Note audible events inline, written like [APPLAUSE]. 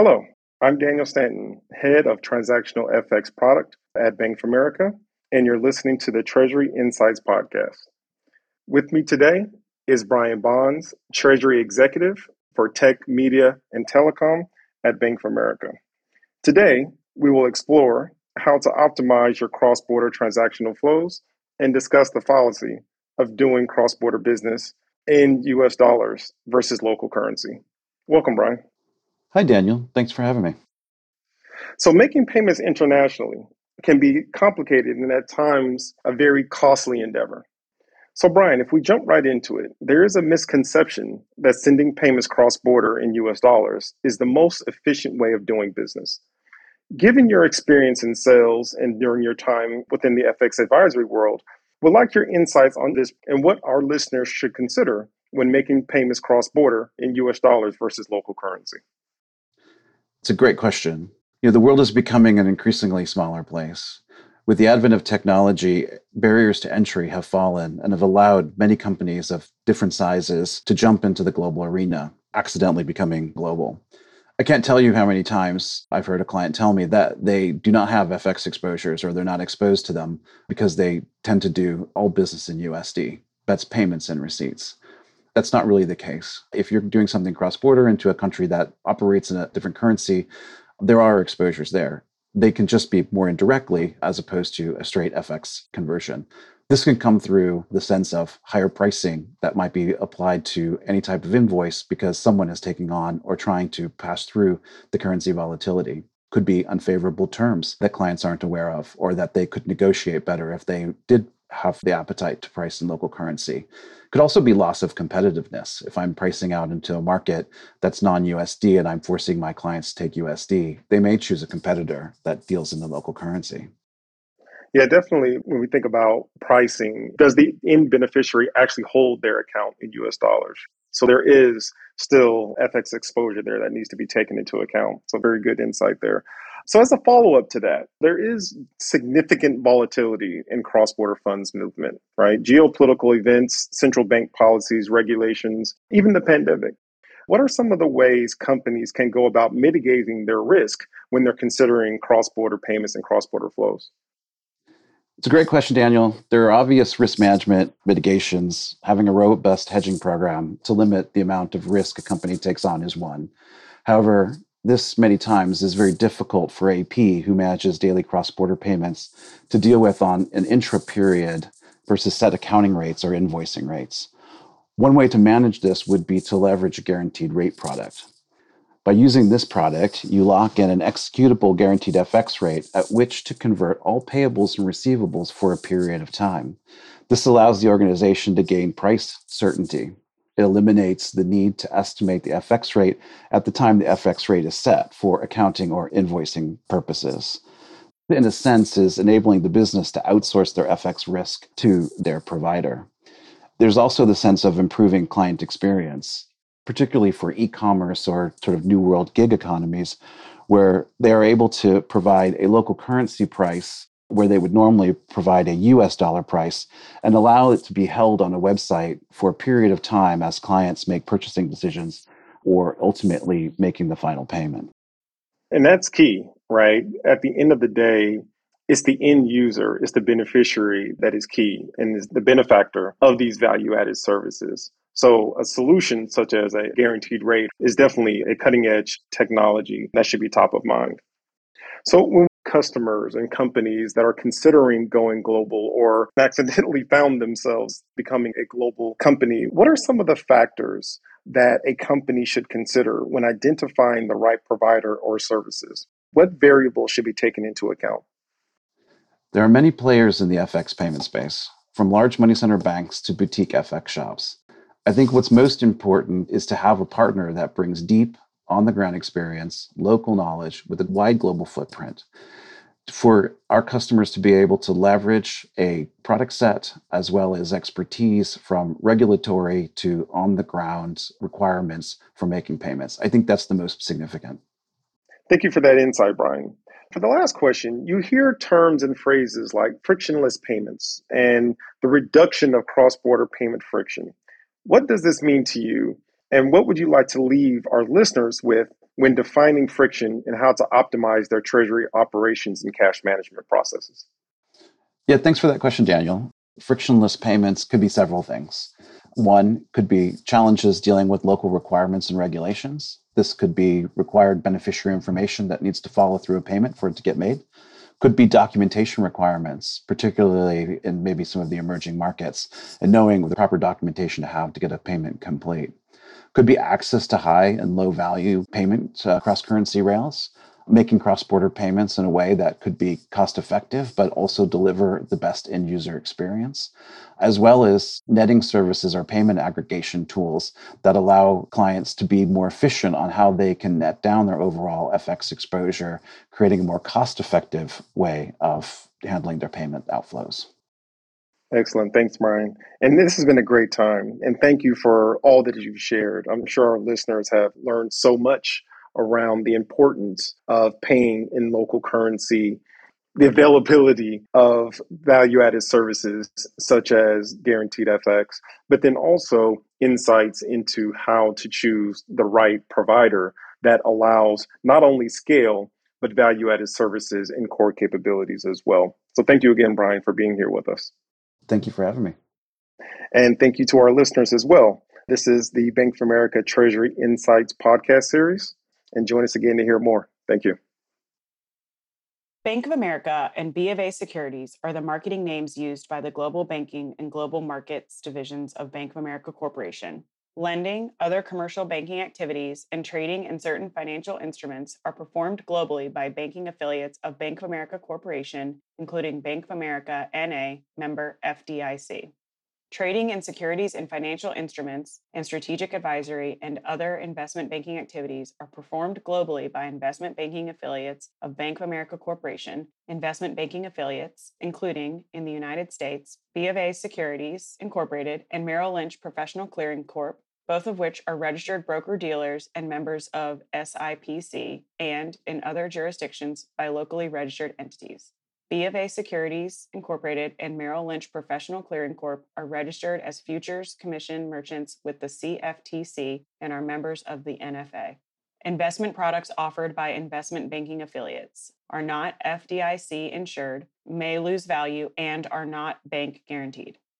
Hello, I'm Daniel Stanton, head of transactional FX product at Bank of America, and you're listening to the Treasury Insights podcast. With me today is Brian Bonds, Treasury Executive for Tech, Media, and Telecom at Bank of America. Today, we will explore how to optimize your cross border transactional flows and discuss the fallacy of doing cross border business in US dollars versus local currency. Welcome, Brian. Hi, Daniel. Thanks for having me. So, making payments internationally can be complicated and at times a very costly endeavor. So, Brian, if we jump right into it, there is a misconception that sending payments cross border in US dollars is the most efficient way of doing business. Given your experience in sales and during your time within the FX advisory world, we'd like your insights on this and what our listeners should consider when making payments cross border in US dollars versus local currency. It's a great question. You know, the world is becoming an increasingly smaller place. With the advent of technology, barriers to entry have fallen and have allowed many companies of different sizes to jump into the global arena, accidentally becoming global. I can't tell you how many times I've heard a client tell me that they do not have FX exposures or they're not exposed to them because they tend to do all business in USD. That's payments and receipts. That's not really the case. If you're doing something cross border into a country that operates in a different currency, there are exposures there. They can just be more indirectly as opposed to a straight FX conversion. This can come through the sense of higher pricing that might be applied to any type of invoice because someone is taking on or trying to pass through the currency volatility. Could be unfavorable terms that clients aren't aware of, or that they could negotiate better if they did have the appetite to price in local currency. Could also be loss of competitiveness. If I'm pricing out into a market that's non USD and I'm forcing my clients to take USD, they may choose a competitor that deals in the local currency. Yeah, definitely. When we think about pricing, does the end beneficiary actually hold their account in US dollars? So there is still FX exposure there that needs to be taken into account. So, very good insight there. So, as a follow up to that, there is significant volatility in cross border funds movement, right? Geopolitical events, central bank policies, regulations, even the pandemic. What are some of the ways companies can go about mitigating their risk when they're considering cross border payments and cross border flows? It's a great question, Daniel. There are obvious risk management mitigations. Having a robust hedging program to limit the amount of risk a company takes on is one. However, this many times is very difficult for AP, who manages daily cross border payments, to deal with on an intra period versus set accounting rates or invoicing rates. One way to manage this would be to leverage a guaranteed rate product. By using this product, you lock in an executable guaranteed FX rate at which to convert all payables and receivables for a period of time. This allows the organization to gain price certainty. It eliminates the need to estimate the FX rate at the time the FX rate is set for accounting or invoicing purposes. In a sense, is enabling the business to outsource their FX risk to their provider. There's also the sense of improving client experience particularly for e-commerce or sort of new world gig economies, where they are able to provide a local currency price where they would normally provide a US dollar price and allow it to be held on a website for a period of time as clients make purchasing decisions or ultimately making the final payment. And that's key, right? At the end of the day, it's the end user, it's the beneficiary that is key and is the benefactor of these value added services. So a solution such as a guaranteed rate is definitely a cutting edge technology that should be top of mind. So when customers and companies that are considering going global or [LAUGHS] accidentally found themselves becoming a global company, what are some of the factors that a company should consider when identifying the right provider or services? What variables should be taken into account? There are many players in the FX payment space, from large money center banks to boutique FX shops. I think what's most important is to have a partner that brings deep, on the ground experience, local knowledge with a wide global footprint for our customers to be able to leverage a product set as well as expertise from regulatory to on the ground requirements for making payments. I think that's the most significant. Thank you for that insight, Brian. For the last question, you hear terms and phrases like frictionless payments and the reduction of cross border payment friction. What does this mean to you? And what would you like to leave our listeners with when defining friction and how to optimize their treasury operations and cash management processes? Yeah, thanks for that question, Daniel. Frictionless payments could be several things. One could be challenges dealing with local requirements and regulations. This could be required beneficiary information that needs to follow through a payment for it to get made. Could be documentation requirements, particularly in maybe some of the emerging markets, and knowing the proper documentation to have to get a payment complete. Could be access to high and low value payment uh, cross currency rails making cross border payments in a way that could be cost effective, but also deliver the best end user experience, as well as netting services or payment aggregation tools that allow clients to be more efficient on how they can net down their overall FX exposure, creating a more cost effective way of handling their payment outflows. Excellent. Thanks, Brian. And this has been a great time. And thank you for all that you've shared. I'm sure our listeners have learned so much around the importance of paying in local currency, the availability of value added services such as guaranteed FX, but then also insights into how to choose the right provider that allows not only scale, but value added services and core capabilities as well. So thank you again, Brian, for being here with us. Thank you for having me. And thank you to our listeners as well. This is the Bank of America Treasury Insights podcast series and join us again to hear more. Thank you. Bank of America and B of A Securities are the marketing names used by the global banking and global markets divisions of Bank of America Corporation. Lending, other commercial banking activities, and trading in certain financial instruments are performed globally by banking affiliates of Bank of America Corporation, including Bank of America NA, member FDIC. Trading in securities and financial instruments and strategic advisory and other investment banking activities are performed globally by investment banking affiliates of Bank of America Corporation, investment banking affiliates, including in the United States, B of A Securities Incorporated and Merrill Lynch Professional Clearing Corp, both of which are registered broker dealers and members of SIPC, and in other jurisdictions by locally registered entities. B of A Securities Incorporated and Merrill Lynch Professional Clearing Corp are registered as futures commission merchants with the CFTC and are members of the NFA. Investment products offered by investment banking affiliates are not FDIC insured, may lose value, and are not bank guaranteed.